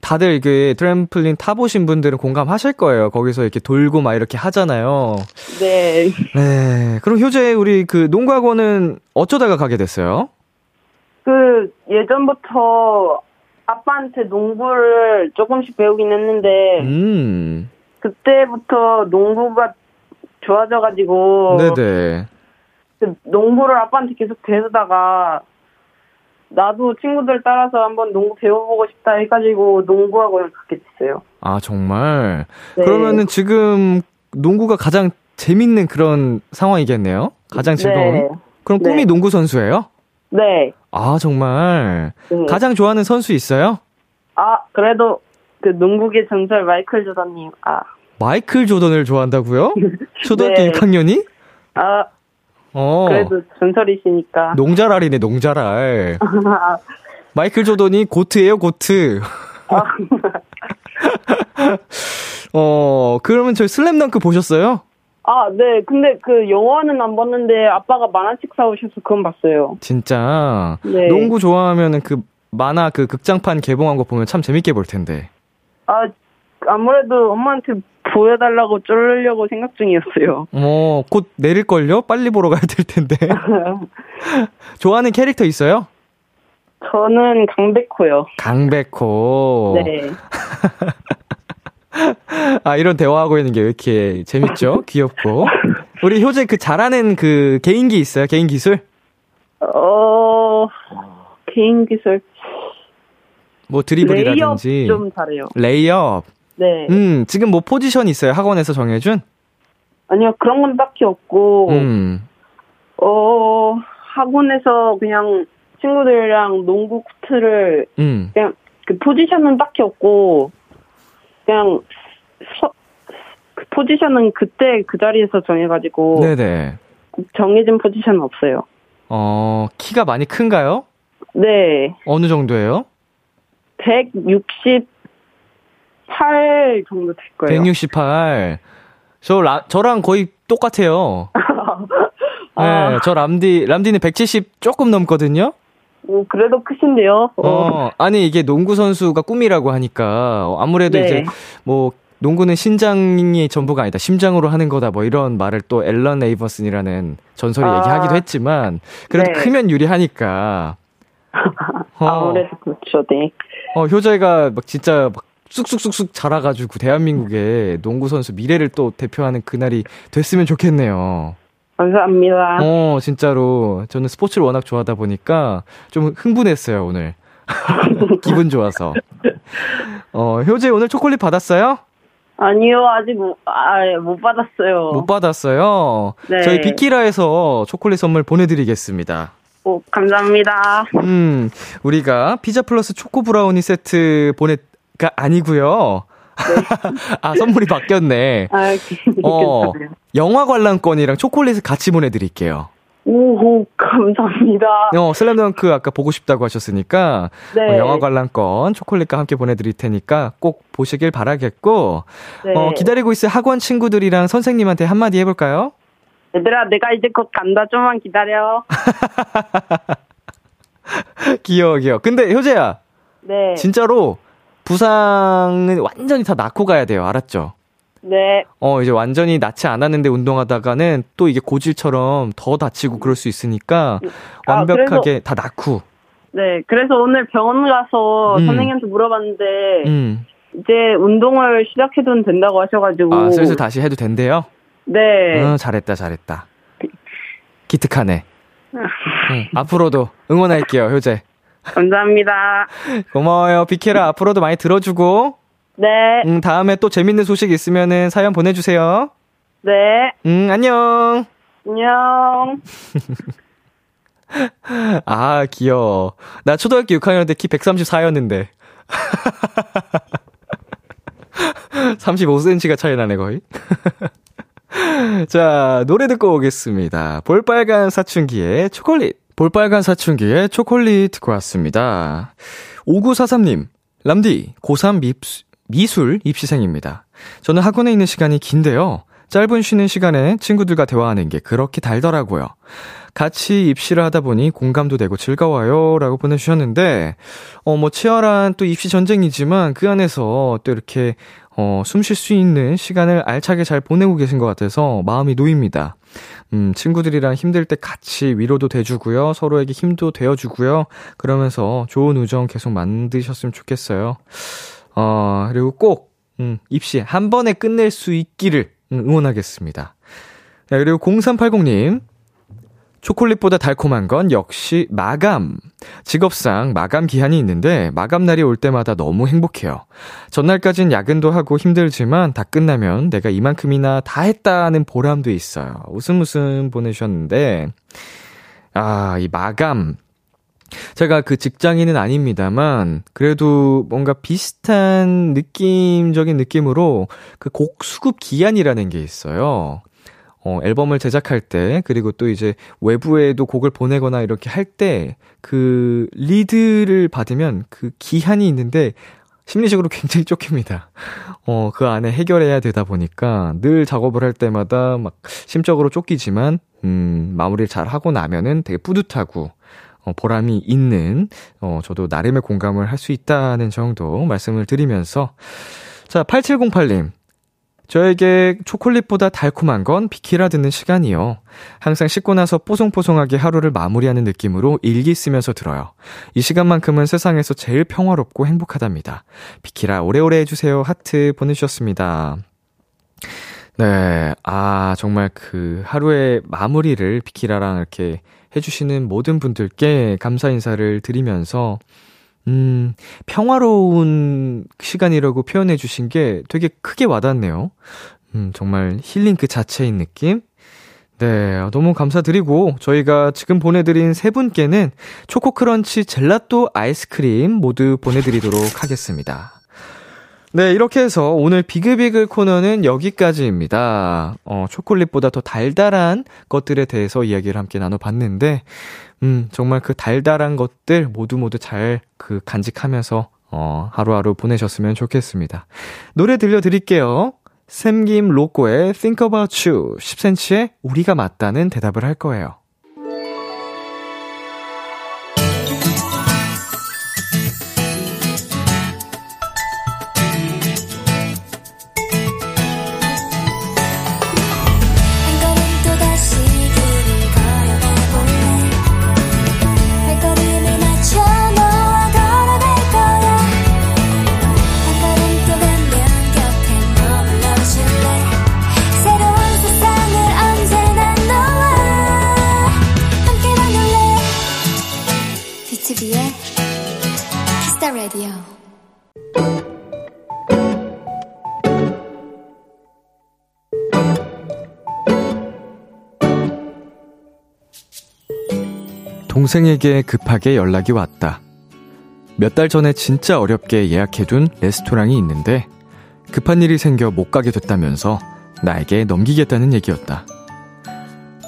다들 이게 트램플린 타보신 분들은 공감하실 거예요. 거기서 이렇게 돌고 막 이렇게 하잖아요. 네. 네. 그럼 효재, 우리 그 농구학원은 어쩌다가 가게 됐어요? 그 예전부터 아빠한테 농구를 조금씩 배우긴 했는데 음. 그때부터 농구가 좋아져가지고 네네. 그 농구를 아빠한테 계속 배우다가 나도 친구들 따라서 한번 농구 배워보고 싶다 해가지고 농구학원을 갖게 됐어요. 아, 정말? 네. 그러면은 지금 농구가 가장 재밌는 그런 상황이겠네요? 가장 즐거운? 네. 그럼 꿈이 네. 농구 선수예요? 네. 아, 정말? 네. 가장 좋아하는 선수 있어요? 아 그래도 그 농구계 전설 마이클 조던님. 아, 마이클 조던을 좋아한다고요? [LAUGHS] 초등학교 네. 6학년이? 아 어. 그래도 전설이시니까. 농자랄이네, 농자랄. [LAUGHS] 마이클 조던이 고트예요, 고트. 아, [LAUGHS] 어, 그러면 저희 슬램덩크 보셨어요? 아, 네. 근데 그 영화는 안 봤는데 아빠가 만화책 사오셔서 그건 봤어요. 진짜. 네. 농구 좋아하면은 그 만화 그 극장판 개봉한 거 보면 참 재밌게 볼 텐데. 아, 아무래도 엄마한테 보여달라고 쫄려고 생각 중이었어요. 어, 곧 내릴걸요? 빨리 보러 가야 될 텐데. [LAUGHS] 좋아하는 캐릭터 있어요? 저는 강백호요. 강백호. 네. [LAUGHS] 아, 이런 대화하고 있는 게 왜 이렇게 재밌죠? 귀엽고. 우리 효재 그 잘하는 그 개인기 있어요? 개인 기술? 어, 개인 기술. 뭐 레이업 드리블이라든지. 좀 잘해요. 레이업. 네. 음, 지금 뭐 포지션 있어요? 학원에서 정해준? 아니요, 그런 건 딱히 없고, 음. 어, 학원에서 그냥 친구들이랑 농구 코트를 음. 그냥 그 포지션은 딱히 없고 그냥 서, 그 포지션은 그때 그 자리에서 정해가지고 네네. 정해진 포지션은 없어요. 어, 키가 많이 큰가요? 네, 어느 정도예요? 168 정도 될 거예요. 168. 저, 라, 저랑 거의 똑같아요. [LAUGHS] 아. 네, 저 람디, 람디는 170 조금 넘거든요? 오, 그래도 크신데요. 어, 어, 아니, 이게 농구 선수가 꿈이라고 하니까, 어, 아무래도 네. 이제, 뭐, 농구는 신장이 전부가 아니다. 심장으로 하는 거다. 뭐 이런 말을 또 앨런 에이버슨이라는 전설이 아. 얘기하기도 했지만, 그래도 네. 크면 유리하니까. 어, [LAUGHS] 아무래도 그렇죠, 네. 어, 효자가 막 진짜 막 쑥쑥쑥쑥 자라가지고 대한민국의 농구 선수 미래를 또 대표하는 그날이 됐으면 좋겠네요. 감사합니다. 어, 진짜로. 저는 스포츠를 워낙 좋아하다 보니까 좀 흥분했어요, 오늘. [LAUGHS] 기분 좋아서. 어, 효재 오늘 초콜릿 받았어요? 아니요, 아직 못, 아, 예, 못 받았어요. 못 받았어요. 네. 저희 비키라에서 초콜릿 선물 보내드리겠습니다. 오, 감사합니다. 음, 우리가 피자 플러스 초코 브라우니 세트 보내 가 아니고요. [LAUGHS] 아, 선물이 바뀌었네. 아, 어, 괜찮아요. 영화 관람권이랑 초콜릿을 같이 보내드릴게요. 오, 감사합니다. 어, 슬램덩크 아까 보고 싶다고 하셨으니까 네. 어, 영화 관람권 초콜릿과 함께 보내드릴 테니까 꼭 보시길 바라겠고 네. 어, 기다리고 있을 학원 친구들이랑 선생님한테 한마디 해볼까요? 얘들아, 내가 이제 곧 간다. 좀만 기다려. [LAUGHS] 귀여워 귀여워. 근데 효재야 네. 진짜로 부상은 완전히 다 낳고 가야 돼요. 알았죠? 네. 어, 이제 완전히 낫지 않았는데 운동하다가는 또 이게 고질처럼 더 다치고 그럴 수 있으니까 아, 완벽하게 다 낳고. 네. 그래서 오늘 병원 가서 음. 선생님한테 물어봤는데, 음. 이제 운동을 시작해도 된다고 하셔가지고. 아, 슬슬 다시 해도 된대요? 네. 어, 잘했다, 잘했다. 기특하네. 응, 앞으로도 응원할게요, 효재. 감사합니다. 고마워요. 비케라 앞으로도 많이 들어주고, 네. 응, 다음에 또 재밌는 소식 있으면은 사연 보내주세요. 네. 응, 안녕. 안녕. [LAUGHS] 아, 귀여워. 나 초등학교 6학년 때 키 134였는데. 35cm가 [LAUGHS] 차이 나네, 거의. [LAUGHS] 자, 노래 듣고 오겠습니다. 볼빨간 사춘기의 초콜릿. 볼빨간 사춘기의 초콜릿 듣고 왔습니다. 5943님, 람디, 고3 밉, 미술 입시생입니다. 저는 학원에 있는 시간이 긴데요. 짧은 쉬는 시간에 친구들과 대화하는 게 그렇게 달더라고요. 같이 입시를 하다 보니 공감도 되고 즐거워요. 라고 보내주셨는데, 어, 뭐, 치열한 또 입시 전쟁이지만 그 안에서 또 이렇게, 어, 숨 쉴 수 있는 시간을 알차게 잘 보내고 계신 것 같아서 마음이 놓입니다. 음, 친구들이랑 힘들 때 같이 위로도 돼주고요. 서로에게 힘도 되어주고요. 그러면서 좋은 우정 계속 만드셨으면 좋겠어요. 어, 그리고 꼭, 음, 입시 한 번에 끝낼 수 있기를 응원하겠습니다. 네, 그리고 0380님, 초콜릿보다 달콤한 건 역시 마감. 직업상 마감 기한이 있는데 마감날이 올 때마다 너무 행복해요. 전날까진 야근도 하고 힘들지만 다 끝나면 내가 이만큼이나 다 했다는 보람도 있어요. 웃음 웃음 보내셨는데, 아, 이 마감. 제가 그 직장인은 아닙니다만, 그래도 뭔가 비슷한 느낌적인 느낌으로 그 곡 수급 기한이라는 게 있어요. 어, 앨범을 제작할 때, 그리고 또 이제 외부에도 곡을 보내거나 이렇게 할 때, 그 리드를 받으면 그 기한이 있는데, 심리적으로 [LAUGHS] 굉장히 쫓깁니다. 어, 그 안에 해결해야 되다 보니까 늘 작업을 할 때마다 막 심적으로 쫓기지만, 음, 마무리를 잘 하고 나면은 되게 뿌듯하고, 어, 보람이 있는, 어, 저도 나름의 공감을 할 수 있다는 정도 말씀을 드리면서, 자, 8708님. 저에게 초콜릿보다 달콤한 건 비키라 듣는 시간이요. 항상 씻고 나서 뽀송뽀송하게 하루를 마무리하는 느낌으로 일기 쓰면서 들어요. 이 시간만큼은 세상에서 제일 평화롭고 행복하답니다. 비키라 오래오래 해주세요. 하트 보내주셨습니다. 네, 아, 정말 그 하루의 마무리를 비키라랑 이렇게 해주시는 모든 분들께 감사 인사를 드리면서 음, 평화로운 시간이라고 표현해 주신 게 되게 크게 와닿네요. 음, 정말 힐링 그 자체인 느낌? 네, 너무 감사드리고 저희가 지금 보내드린 세 분께는 초코크런치 젤라또 아이스크림 모두 보내드리도록 [LAUGHS] 하겠습니다. 네, 이렇게 해서 오늘 비글비글 코너는 여기까지입니다. 어, 초콜릿보다 더 달달한 것들에 대해서 이야기를 함께 나눠봤는데, 음, 정말 그 달달한 것들 모두 모두 잘 그 간직하면서, 어, 하루하루 보내셨으면 좋겠습니다. 노래 들려드릴게요. 샘김 로꼬의 Think About You, 10cm의 우리가 맞다는 대답을 할 거예요. 동생에게 급하게 연락이 왔다. 몇 달 전에 진짜 어렵게 예약해둔 레스토랑이 있는데 급한 일이 생겨 못 가게 됐다면서 나에게 넘기겠다는 얘기였다.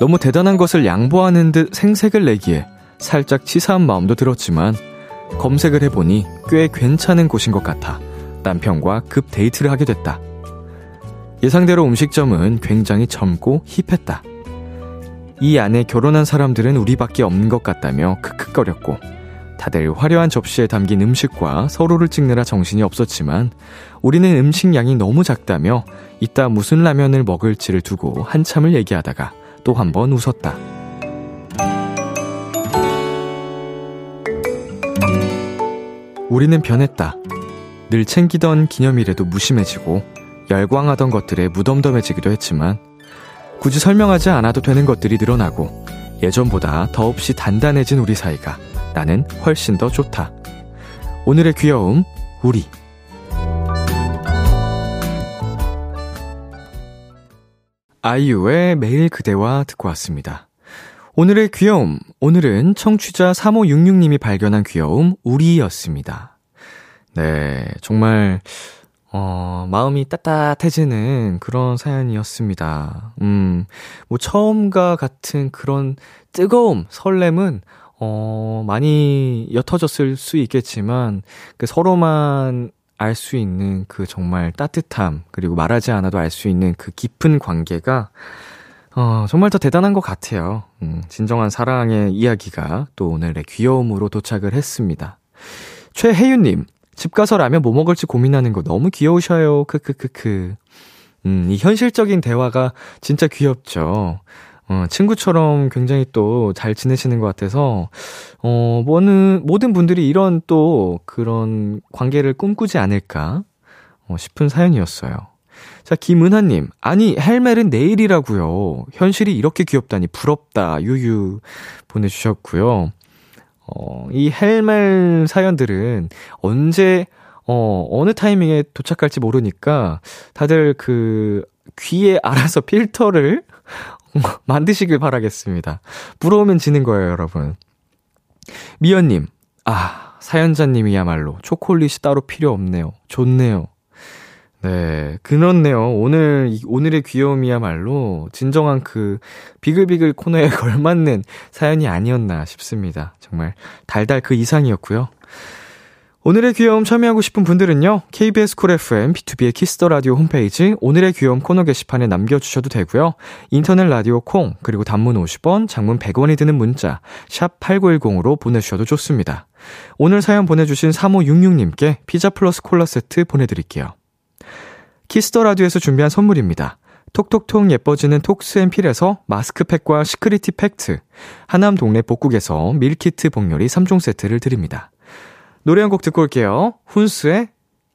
너무 대단한 것을 양보하는 듯 생색을 내기에 살짝 치사한 마음도 들었지만 검색을 해보니 꽤 괜찮은 곳인 것 같아 남편과 급 데이트를 하게 됐다. 예상대로 음식점은 굉장히 젊고 힙했다. 이 안에 결혼한 사람들은 우리밖에 없는 것 같다며 크크거렸고 다들 화려한 접시에 담긴 음식과 서로를 찍느라 정신이 없었지만 우리는 음식 양이 너무 작다며 이따 무슨 라면을 먹을지를 두고 한참을 얘기하다가 또 한 번 웃었다. 우리는 변했다. 늘 챙기던 기념일에도 무심해지고 열광하던 것들에 무덤덤해지기도 했지만 굳이 설명하지 않아도 되는 것들이 늘어나고 예전보다 더없이 단단해진 우리 사이가 나는 훨씬 더 좋다. 오늘의 귀여움, 우리. 아이유의 매일 그대와 듣고 왔습니다. 오늘의 귀여움, 오늘은 청취자 3566님이 발견한 귀여움, 우리였습니다. 네, 정말, 어, 마음이 따뜻해지는 그런 사연이었습니다. 음, 뭐, 처음과 같은 그런 뜨거움, 설렘은, 어, 많이 옅어졌을 수 있겠지만, 그 서로만 알 수 있는 그 정말 따뜻함, 그리고 말하지 않아도 알 수 있는 그 깊은 관계가, 어, 정말 더 대단한 것 같아요. 음, 진정한 사랑의 이야기가 또 오늘의 귀여움으로 도착을 했습니다. 최혜윤님, 집 가서 라면 뭐 먹을지 고민하는 거 너무 귀여우셔요. 크크크크. 음, 이 현실적인 대화가 진짜 귀엽죠. 어, 친구처럼 굉장히 또 잘 지내시는 것 같아서, 어, 뭐는, 모든 분들이 이런 또 그런 관계를 꿈꾸지 않을까, 어, 싶은 사연이었어요. 자, 김은하님. 아니, 헬멜은 내일이라고요. 현실이 이렇게 귀엽다니 부럽다. 유유 보내주셨고요. 어, 이 헬멜 사연들은 언제, 어, 어느 타이밍에 도착할지 모르니까 다들 그 귀에 알아서 필터를 [LAUGHS] 만드시길 바라겠습니다. 부러우면 지는 거예요, 여러분. 미연님, 아, 사연자님이야말로 초콜릿이 따로 필요 없네요. 좋네요. 네, 그렇네요. 오늘, 오늘의 귀여움이야말로 진정한 그 비글비글 코너에 [LAUGHS] 걸맞는 사연이 아니었나 싶습니다. 정말 달달 그 이상이었고요. 오늘의 귀여움 참여하고 싶은 분들은요, KBS Cool FM, B2B의 키스터 라디오 홈페이지, 오늘의 귀여움 코너 게시판에 남겨주셔도 되고요. 인터넷 라디오 콩, 그리고 단문 50원, 장문 100원이 드는 문자, 샵 8910으로 보내주셔도 좋습니다. 오늘 사연 보내주신 3566님께 피자 플러스 콜라 세트 보내드릴게요. Kiss the Radio에서 준비한 선물입니다. 톡톡톡 예뻐지는 톡스앤필에서 마스크팩과 시크리티 팩트, 하남 동네 복국에서 밀키트 복요리 3종 세트를 드립니다. 노래 한 곡 듣고 올게요. 훈스의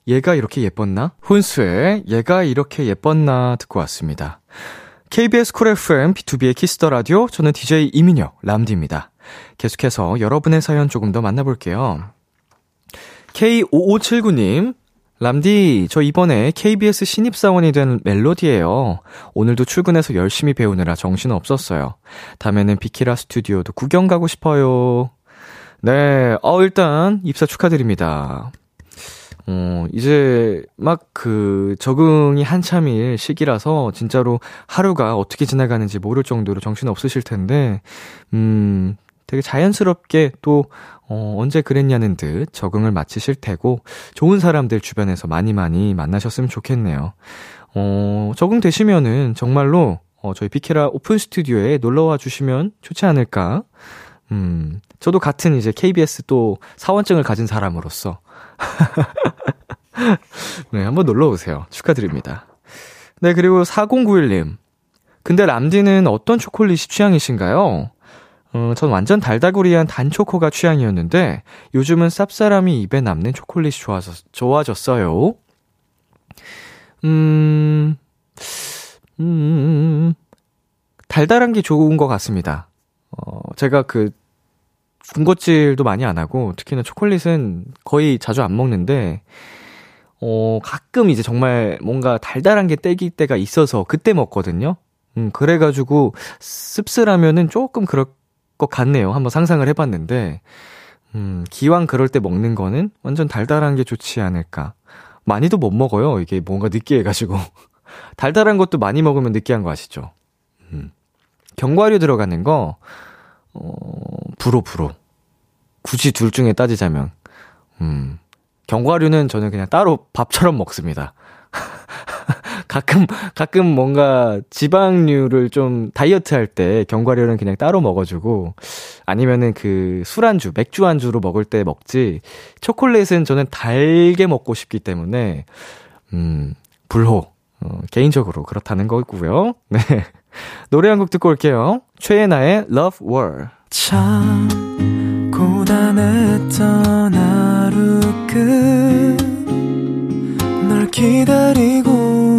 얘가 이렇게 예뻤나? 훈스의 얘가 이렇게 예뻤나 듣고 왔습니다. KBS 쿨 FM B2B의 키스터 라디오 저는 DJ 이민혁 람디입니다. 계속해서 여러분의 사연 조금 더 만나볼게요. K5579님 람디, 저 이번에 KBS 신입사원이 된 멜로디예요. 오늘도 출근해서 열심히 배우느라 정신 없었어요. 다음에는 비키라 스튜디오도 구경 가고 싶어요. 네, 어, 일단 입사 축하드립니다. 어, 이제 막 그 적응이 한참일 시기라서 진짜로 하루가 어떻게 지나가는지 모를 정도로 정신 없으실 텐데, 음, 되게 자연스럽게 또, 어, 언제 그랬냐는 듯 적응을 마치실 테고, 좋은 사람들 주변에서 많이 많이 만나셨으면 좋겠네요. 어, 적응되시면은 정말로, 어, 저희 비케라 오픈 스튜디오에 놀러와 주시면 좋지 않을까. 음, 저도 같은 이제 KBS 또 사원증을 가진 사람으로서. [LAUGHS] 네, 한번 놀러 오세요. 축하드립니다. 네, 그리고 4091님. 근데 람디는 어떤 초콜릿이 취향이신가요? 어, 전 완전 달달구리한 단초코가 취향이었는데 요즘은 쌉싸람이 입에 남는 초콜릿이 좋아져, 좋아졌어요. 음, 음, 달달한 게 좋은 것 같습니다. 어, 제가 그 군것질도 많이 안 하고 특히나 초콜릿은 거의 자주 안 먹는데 어, 가끔 이제 정말 뭔가 달달한 게 땡길 때가 있어서 그때 먹거든요. 음, 그래가지고 씁쓸하면은 조금 그럴 것 같네요. 한번 상상을 해봤는데, 음, 기왕 그럴 때 먹는 거는 완전 달달한 게 좋지 않을까. 많이도 못 먹어요. 이게 뭔가 느끼해가지고. [LAUGHS] 달달한 것도 많이 먹으면 느끼한 거 아시죠? 음. 견과류 들어가는 거, 어, 불어, 불어. 굳이 둘 중에 따지자면, 음, 견과류는 저는 그냥 따로 밥처럼 먹습니다. [LAUGHS] 가끔, 가끔 뭔가 지방류를 좀 다이어트 할 때 견과류는 그냥 따로 먹어주고, 아니면은 그 술안주, 맥주 안주로 먹을 때 먹지, 초콜릿은 저는 달게 먹고 싶기 때문에, 음, 불호. 어, 개인적으로 그렇다는 거고요. [LAUGHS] 네. 노래 한 곡 듣고 올게요. 최애나의 Love War. 참 고단했던 하루 끝 널 기다리고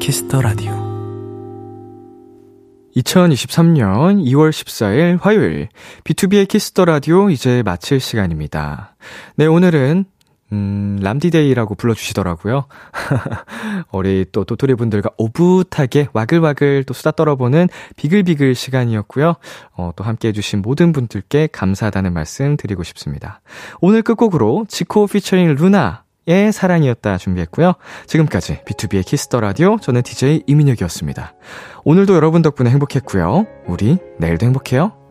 Kiss the Radio 2023년 2월 14일 화요일 B2B의 키스터 라디오 이제 마칠 시간입니다. 네, 오늘은 음, 람디데이라고 불러주시더라고요. [LAUGHS] 우리 또 도토리 분들과 오붓하게 와글와글 또 수다 떨어보는 비글비글 시간이었고요. 어, 또 함께 해주신 모든 분들께 감사하다는 말씀 드리고 싶습니다. 오늘 끝곡으로 지코 피처링 루나 의 사랑이었다 준비했고요. 지금까지 B2B의 키스터 라디오 저는 DJ 이민혁이었습니다. 오늘도 여러분 덕분에 행복했고요. 우리 내일도 행복해요.